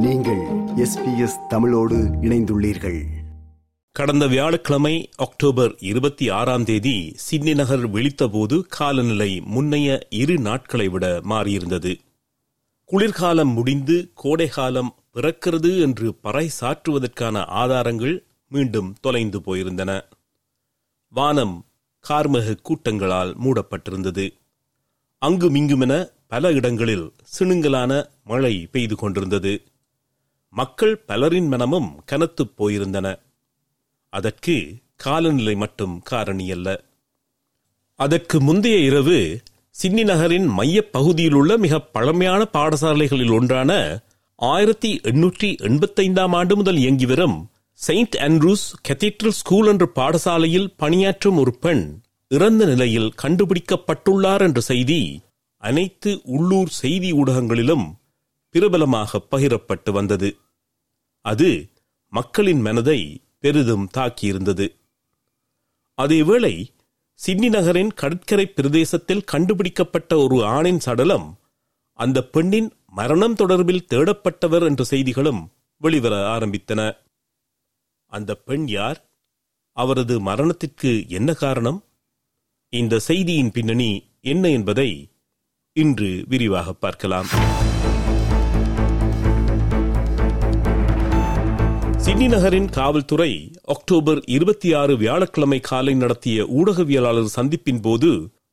நீங்கள் எஸ்பிஎஸ் தமிழோடு இணைந்துள்ளீர்கள். கடந்த வியாழக்கிழமை அக்டோபர் இருபத்தி ஆறாம் தேதி சிட்னி நகர் விழித்தபோது காலநிலை முன்னைய இரு நாட்களை விட மாறியிருந்தது. குளிர்காலம் முடிந்து கோடைகாலம் பிறக்கிறது என்று பறை சாற்றுவதற்கான ஆதாரங்கள் மீண்டும் தொலைந்து போயிருந்தன. வானம் கார்மக கூட்டங்களால் மூடப்பட்டிருந்தது. அங்குமிங்குமென பல இடங்களில் சிணுங்கலான மழை பெய்து கொண்டிருந்தது. மக்கள் பலரின் மனமும் கனத்துப் போயிருந்தன. அதற்கு காலநிலை மட்டும் காரணியல்ல அதற்கு முந்தைய இரவு சிட்னி நகரின் மையப் பகுதியில் மிக பழமையான பாடசாலைகளில் ஒன்றான ஆயிரத்தி எண்ணூற்றி எண்பத்தைந்தாம் ஆண்டு முதல் இயங்கி வரும் செயின்ட் ஆண்ட்ரூஸ் கெத்தீட்ரல் ஸ்கூல் என்ற பாடசாலையில் பணியாற்றும் ஒரு பெண் இறந்த நிலையில் கண்டுபிடிக்கப்பட்டுள்ளார் என்ற செய்தி அனைத்து உள்ளூர் செய்தி ஊடகங்களிலும் பிரபலமாக பகிரப்பட்டு வந்தது. அது மக்களின் மனதை பெரிதும் தாக்கியிருந்தது. அதேவேளை சிட்னி நகரின் கடற்கரை பிரதேசத்தில் கண்டுபிடிக்கப்பட்ட ஒரு ஆணின் சடலம் அந்த பெண்ணின் மரணம் தொடர்பில் தேடப்பட்டவர் என்ற செய்திகளும் வெளிவர ஆரம்பித்தன. அந்த பெண் யார்? அவரது மரணத்திற்கு என்ன காரணம்? இந்த செய்தியின் பின்னணி என்ன என்பதை இன்று விரிவாக பார்க்கலாம். சிட்னி நகரின் காவல்துறை அக்டோபர் இருபத்தி ஆறு வியாழக்கிழமை காலை நடத்திய ஊடகவியலாளர் சந்திப்பின் போது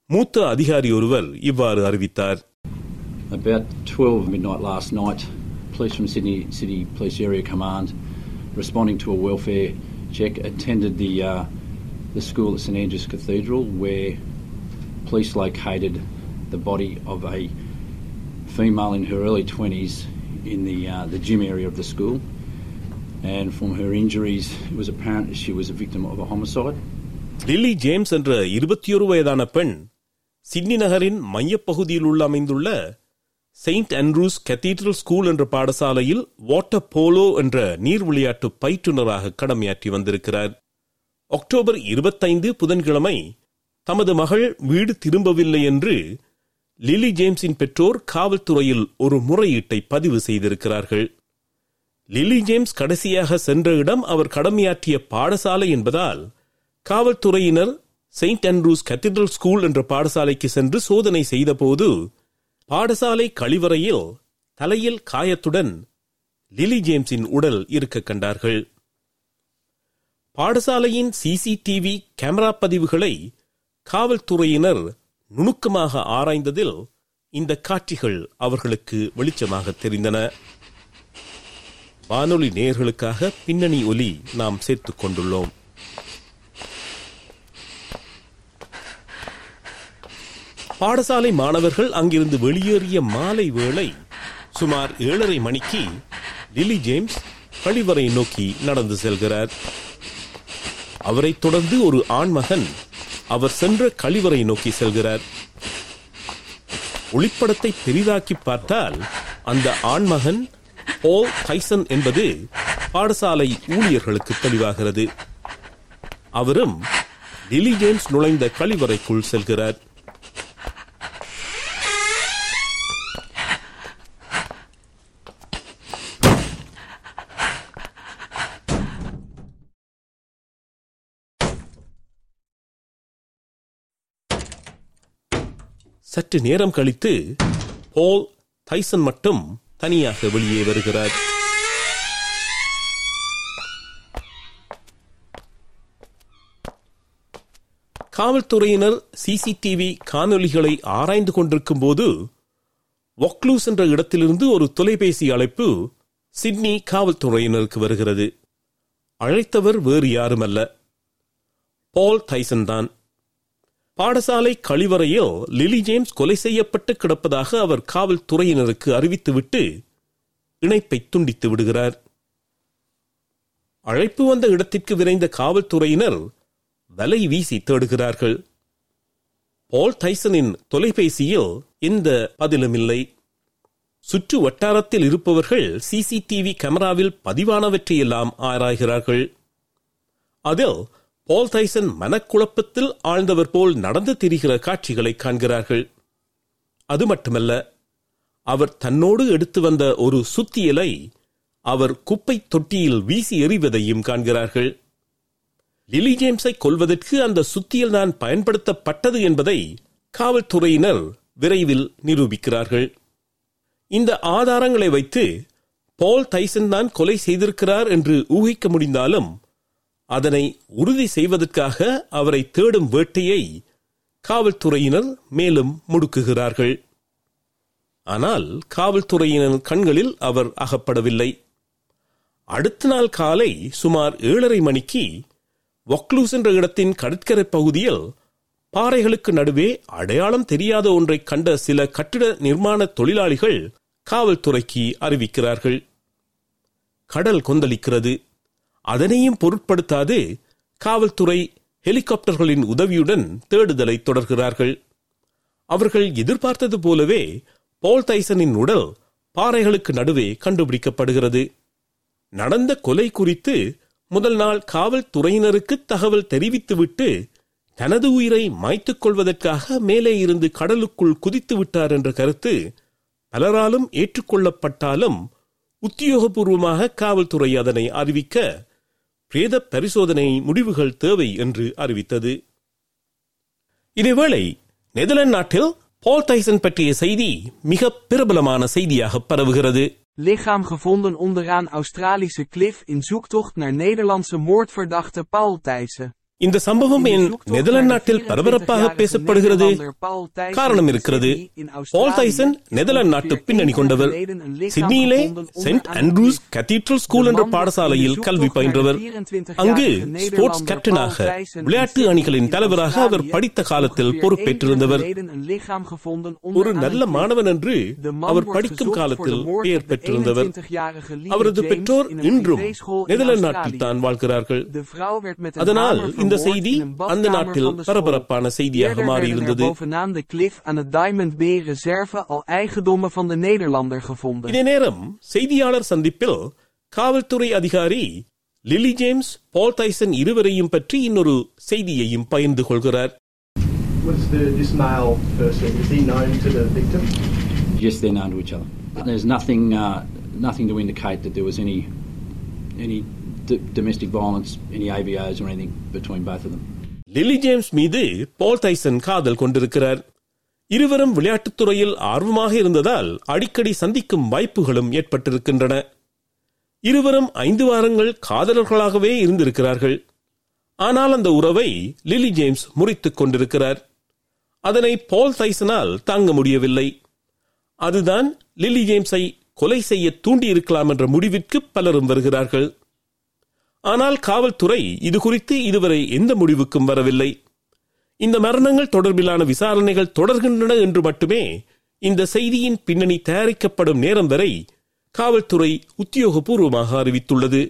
மூத்த அதிகாரி ஒருவர் இவ்வாறு அறிவித்தார் About 12 midnight last night, police from Sydney City Police Area Command, responding to a welfare check, attended the uh, the school at St Andrews Cathedral, where police located the body of a female in her early 20s in the uh, the gym area of the school. And from her injuries, it was apparent she was a victim of a homicide. Lily James என்ற இருபத்தியொரு வயதான பெண் Sydney நகரின் மையப்பகுதியில் உள்ள அமைந்துள்ள Saint Andrews cathedral school என்ற பாடசாலையில் வாட்டர் போலோ என்ற நீர் விளையாட்டு பயிற்றுனராக கடமையாற்றி வந்திருக்கிறார் அக்டோபர் இருபத்தைந்து புதன்கிழமை தமது மகள் வீடு திரும்பவில்லை என்று லிலி ஜேம்ஸின் பெற்றோர் காவல்துறையில் ஒரு முறையீட்டை பதிவு செய்திருக்கிறார்கள் லில்லி ஜேம்ஸ் கடைசியாக சென்ற இடம் அவர் கடமையாற்றிய பாடசாலை என்பதால் காவல்துறையினர் செயின்ட் அண்ட்ரூஸ் கத்தீட்ரல் ஸ்கூல் என்ற பாடசாலைக்கு சென்று சோதனை செய்தபோது பாடசாலை கழிவறையில் தலையில் காயத்துடன் லிலி ஜேம்ஸின் உடல் இருக்க கண்டார்கள். பாடசாலையின் சிசிடிவி கேமரா பதிவுகளை காவல்துறையினர் நுணுக்கமாக ஆராய்ந்ததில் இந்த காட்சிகள் அவர்களுக்கு வெளிச்சமாக தெரிந்தன. வானொலி நேயர்களுக்காக பின்னணி ஒலி நாம் சேர்த்துக் கொண்டுள்ளோம். பாடசாலை மாணவர்கள் அங்கிருந்து வெளியேறிய மாலை வேளை சுமார் ஏழரை மணிக்கு லிலி ஜேம்ஸ் கழிவறை நோக்கி நடந்து செல்கிறார். அவரை தொடர்ந்து ஒரு ஆண்மகன் அவர் சென்ற கழிவறை நோக்கி செல்கிறார். ஒளிப்படத்தை பெரிதாக்கி பார்த்தால் அந்த ஆண்மகன் போல் டைசன் என்பது பாடசாலை ஊழியர்களுக்கு தெளிவாகிறது. அவரும் லிலி ஜேம்ஸ் நுழைந்த கழிவறைக்குள் செல்கிறார். சற்று நேரம் கழித்து போல் தைசன் மட்டும் தனியாக வெளியே வருகிறார். காவல்துறையினர் சிசிடிவி காணொலிகளை ஆராய்ந்து கொண்டிருக்கும் போது ஒக்லூஸ் என்ற இடத்திலிருந்து ஒரு தொலைபேசி அழைப்பு சிட்னி காவல்துறையினருக்கு வருகிறது. அழைத்தவர் வேறு யாருமல்ல. பால் தைசன் தான். பாடசாலை கழிவறையில் லிலி ஜேம்ஸ் கொலை செய்யப்பட்டு கிடப்பதாக அவர் காவல்துறையினருக்கு அறிவித்துவிட்டு இணைப்பை துண்டித்து விடுகிறார். அழைப்பு வந்த இடத்திற்கு விரைந்த காவல்துறையினர் வலை வீசி தேடுகிறார்கள். பால் டைசனின் தொலைபேசியில் எந்த பதிலும் இல்லை சுற்று வட்டாரத்தில் இருப்பவர்கள் சிசிடிவி கேமராவில் பதிவானவற்றையெல்லாம் ஆராய்கிறார்கள். அதில் பால் தைசன் மனக்குழப்பத்தில் ஆழ்ந்தவர் போல் நடந்து திரிகிற காட்சிகளை காண்கிறார்கள். அது மட்டுமல்ல அவர் தன்னோடு எடுத்து வந்த ஒரு சுத்தியலை அவர் குப்பை தொட்டியில் வீசி எறிவதையும் காண்கிறார்கள். லிலி ஜேம்ஸை கொல்வதற்கு அந்த சுத்தியல் தான் பயன்படுத்தப்பட்டது என்பதை காவல்துறையினர் விரைவில் நிரூபிக்கிறார்கள். இந்த ஆதாரங்களை வைத்து பால் தைசன் தான் கொலை செய்திருக்கிறார் என்று ஊகிக்க முடிந்தாலும் அதனை உறுதி செய்வதற்காக அவரை தேடும் வேட்டையை காவல்துறையினர் மேலும் முடுக்குகிறார்கள். ஆனால் காவல்துறையினர் கண்களில் அவர் அகப்படவில்லை. அடுத்த நாள் காலை சுமார் ஏழரை மணிக்கு வக்லூஸ் என்ற இடத்தின் கடற்கரை பகுதியில் பாறைகளுக்கு நடுவே அடையாளம் தெரியாத ஒன்றை கண்ட சில கட்டிட நிர்மாண தொழிலாளிகள் காவல்துறைக்கு அறிவிக்கிறார்கள். கடல் கொந்தளிக்கிறது. அதனையும் பொருட்படுத்தாது காவல்துறை ஹெலிகாப்டர்களின் உதவியுடன் தேடுதலை தொடர்கிறார்கள். அவர்கள் எதிர்பார்த்தது போலவே போல் தைசனின் உடல் பாறைகளுக்கு நடுவே கண்டுபிடிக்கப்படுகிறது. நடந்த கொலை குறித்து முதல் நாள் காவல்துறையினருக்கு தகவல் தெரிவித்துவிட்டு தனது உயிரை மாய்த்துக் கொள்வதற்காக மேலே இருந்து கடலுக்குள் குதித்து விட்டார் என்ற கருத்து பலராலும் ஏற்றுக்கொள்ளப்பட்டாலும் உத்தியோகபூர்வமாக காவல்துறை அதனை அறிவிக்க பிரேத பரிசோதனை முடிவுகள் தேவை என்று அறிவித்தது இதேவேளை நெதர்லாந்து நாட்டில் பால் டைசன் பற்றிய செய்தி மிக பிரபலமான செய்தியாக பரவுகிறது Lichaam gevonden onderaan Australische klif in zoektocht naar Nederlandse moordverdachte Paul Thijssen. இந்த சம்பவம் ஏன் நெதர்லாந்து நாட்டில் பரபரப்பாக பேசப்படுகிறது. காரணம் இருக்கிறது. பால் டைசன் நெதர்லாந்து நாட்டு பின்னணி கொண்டவர். சிட்னியிலே சென்ட் ஆண்ட்ரூஸ் கத்தீட்ரல் ஸ்கூல் என்ற பாடசாலையில் கல்வி பயின்றவர். அங்கு ஸ்போர்ட்ஸ் கேப்டனாக விளையாட்டு அணிகளின் தலைவராக அவர் படித்த காலத்தில் பொறுப்பேற்றிருந்தவர். ஒரு நல்ல மாணவன் என்று அவர் படிக்கும் காலத்தில் பெயர் பெற்றிருந்தவர். அவரது பெற்றோர் இன்றும் நெதர்லாந்து நாட்டில் தான் வாழ்கிறார்கள் அதனால் இந்த செய்தி அந்த நாட்டில் பரபரப்பான செய்தியாக மாறியிருந்தது. இதே நேரம் செய்தியாளர் சந்திப்பில் காவல்துறை அதிகாரி லிலி ஜேம்ஸ் பால் டைசன் இருவரையும் பற்றி இன்னொரு செய்தியையும் பகிர்ந்து கொள்கிறார் Was the, this male person, is he known to the victim? Yes, they're known to each other. There's nothing, uh, nothing to indicate that there was any, any d- domestic violence, any AVOs or anything between both of them. Lily James மீது Paul Tyson காதல் கொண்டிருக்கிறார். இருவரும் விளையாட்டுத் துறையில் ஆர்வமாக இருந்ததால் அடிக்கடி சந்திக்கும் வாய்ப்புகளும் ஏற்பட்டிருக்கின்றன. இருவரும் ஐந்து வாரங்கள் காதலர்களாகவே இருந்திருக்கிறார்கள். ஆனால் அந்த உறவை லிலி ஜேம்ஸ் முறித்துக் கொண்டிருக்கிறார். அதனை பால் டைசனால் தாங்க முடியவில்லை. அதுதான் லிலி ஜேம்ஸை கொலை செய்ய தூண்டியிருக்கலாம் என்ற முடிவிற்கு பலரும் வருகிறார்கள். ஆனால் காவல்துறை இது குறித்து இதுவரை எந்த முடிவுக்கும் வரவில்லை. இந்த மரணங்கள் தொடர்பிலான விசாரணைகள் தொடர்கின்றன என்று மட்டுமே இந்த செய்தியின் பின்னணி தயாரிக்கப்படும் நேரம் வரை காவல்துறை உத்தியோகபூர்வமாக அறிவித்துள்ளது.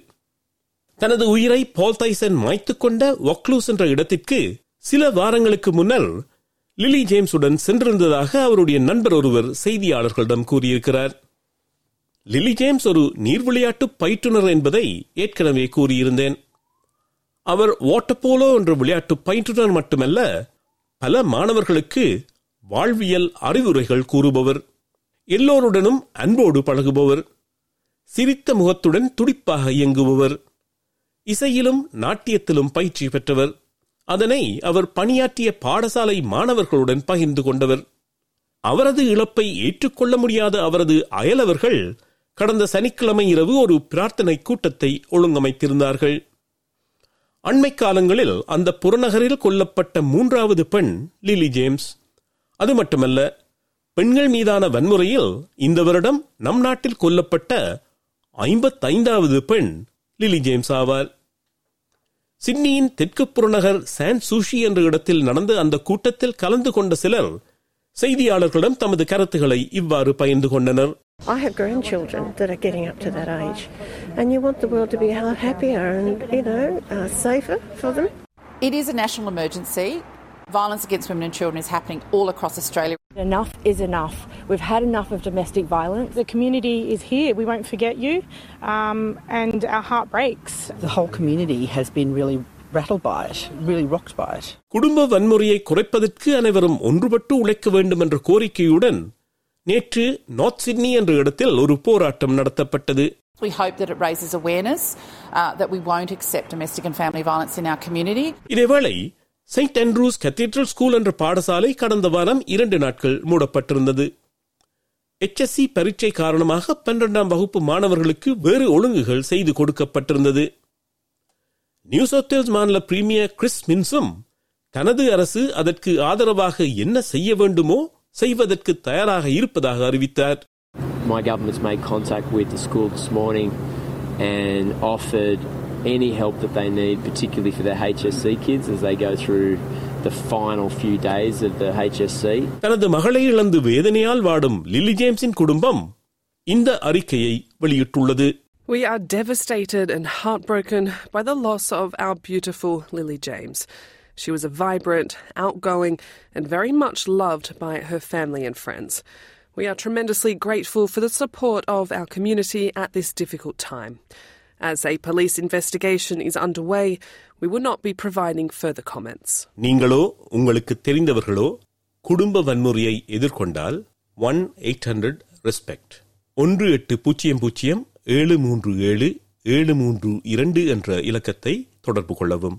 தனது உயிரை பால் டைசன் மாய்த்துக் கொண்ட ஒக்லூஸ் என்ற இடத்திற்கு சில வாரங்களுக்கு முன்னர் லிலி ஜேம்ஸுடன் சென்றிருந்ததாக அவருடைய நண்பர் ஒருவர் செய்தியாளர்களிடம் கூறியிருக்கிறார். லில்லி ஜேம்ஸ் ஒரு நீர்விளையாட்டு பயிற்றுனர் என்பதை ஏற்கனவே கூறியிருந்தேன். அவர் ஓட்டப்போலோ என்ற விளையாட்டு பயிற்றுனர் மட்டுமல்ல பல மாணவர்களுக்கு வாழ்வியல் அறிவுரைகள் கூறுபவர் எல்லோருடனும் அன்போடு பழகுபவர் சிரித்த முகத்துடன் துடிப்பாக இயங்குபவர் இசையிலும் நாட்டியத்திலும் பயிற்சி பெற்றவர். அதனை அவர் பணியாற்றிய பாடசாலை மாணவர்களுடன் பகிர்ந்து கொண்டவர். அவரது இழப்பை ஏற்றுக்கொள்ள முடியாத அவரது அயலவர்கள் கடந்த சனிக்கிழமை இரவு ஒரு பிரார்த்தனை கூட்டத்தை ஒழுங்கமைத்திருந்தார்கள். அண்மை காலங்களில் அந்த புறநகரில் கொல்லப்பட்ட மூன்றாவது பெண் லிலி ஜேம்ஸ். அது மட்டுமல்ல பெண்கள் மீதான வன்முறையில் இந்த வருடம் நம் நாட்டில் கொல்லப்பட்ட ஐம்பத்தைந்தாவது பெண் லிலி ஜேம்ஸ் ஆவார். சிட்னியின் தெற்கு புறநகர் சான் சூஷி என்ற இடத்தில் நடந்த அந்த கூட்டத்தில் கலந்து கொண்ட சிலர் செய்தியாளர்களிடம் தமது கருத்துக்களை இவ்வாறு பகிர்ந்து கொண்டனர். I have grandchildren that are getting up to that age, and you want the world to be a lot happier and, you know, uh, safer for them. It is a national emergency. Violence against women and children is happening all across Australia. Enough is enough. We've had enough of domestic violence. The community is here. We won't forget you, um, and our heart breaks. The whole community has been really rattled by it, really rocked by it. குடும்ப வன்முறையை குறைப்பதற்கு அனைவரும் ஒன்றுபட்டு உழைக்க வேண்டும் என்ற கோரிக்கையுடன் நேற்று north Sydney என்ற இடத்தில் ஒரு போராட்டம் நடத்தப்பட்டது. We hope that it raises awareness uh, that we won't accept domestic and family violence in our community. இதேவேளை செயின்ட் ஆண்ட்ரூஸ் கத்தீட்ரல் ஸ்கூல் என்ற பாடசாலை கடந்த வாரம் இரண்டு நாட்கள் மூடப்பட்டிருந்தது. HSC பரீட்சை காரணமாக பன்னிரண்டாம் வகுப்பு மாணவர்களுக்கு வேறு ஒழுங்குகள் செய்து கொடுக்கப்பட்டிருந்தது. நியூ சவுத் வேல்ஸ் மாநில பிரீமியர் கிறிஸ் மின்சும் தனது அரசு அதற்கு ஆதரவாக என்ன செய்ய வேண்டுமோ செய்வதற்கு தயாராக இருப்பதாக அறிவித்தார் My government's made contact with the school this morning and offered any help that they need, particularly for their HSC kids as they go through the final few days of the HSC. தனது மகளை இழந்து வேதனையால் வாடும் lily ஜேம்ஸின் குடும்பம் இந்த அறிக்கையை வெளியிட்டுள்ளது We are devastated and heartbroken by the loss of our beautiful Lily James. She was a vibrant, outgoing, and very much loved by her family and friends. We are tremendously grateful for the support of our community at this difficult time. As a police investigation is underway, we will not be providing further comments. நீங்களோ உங்களுக்கு தெரிந்தவர்களோ குடும்ப வன்முறையை எதிர்கொண்டால் one eight hundred respect ஒன்று எட்டு பூஜ்ஜியம் பூஜ்ஜியம் ஏழு மூன்று ஏழு ஏழு மூன்று இரண்டு என்ற இலக்கத்தை தொடர்பு கொள்ளவும்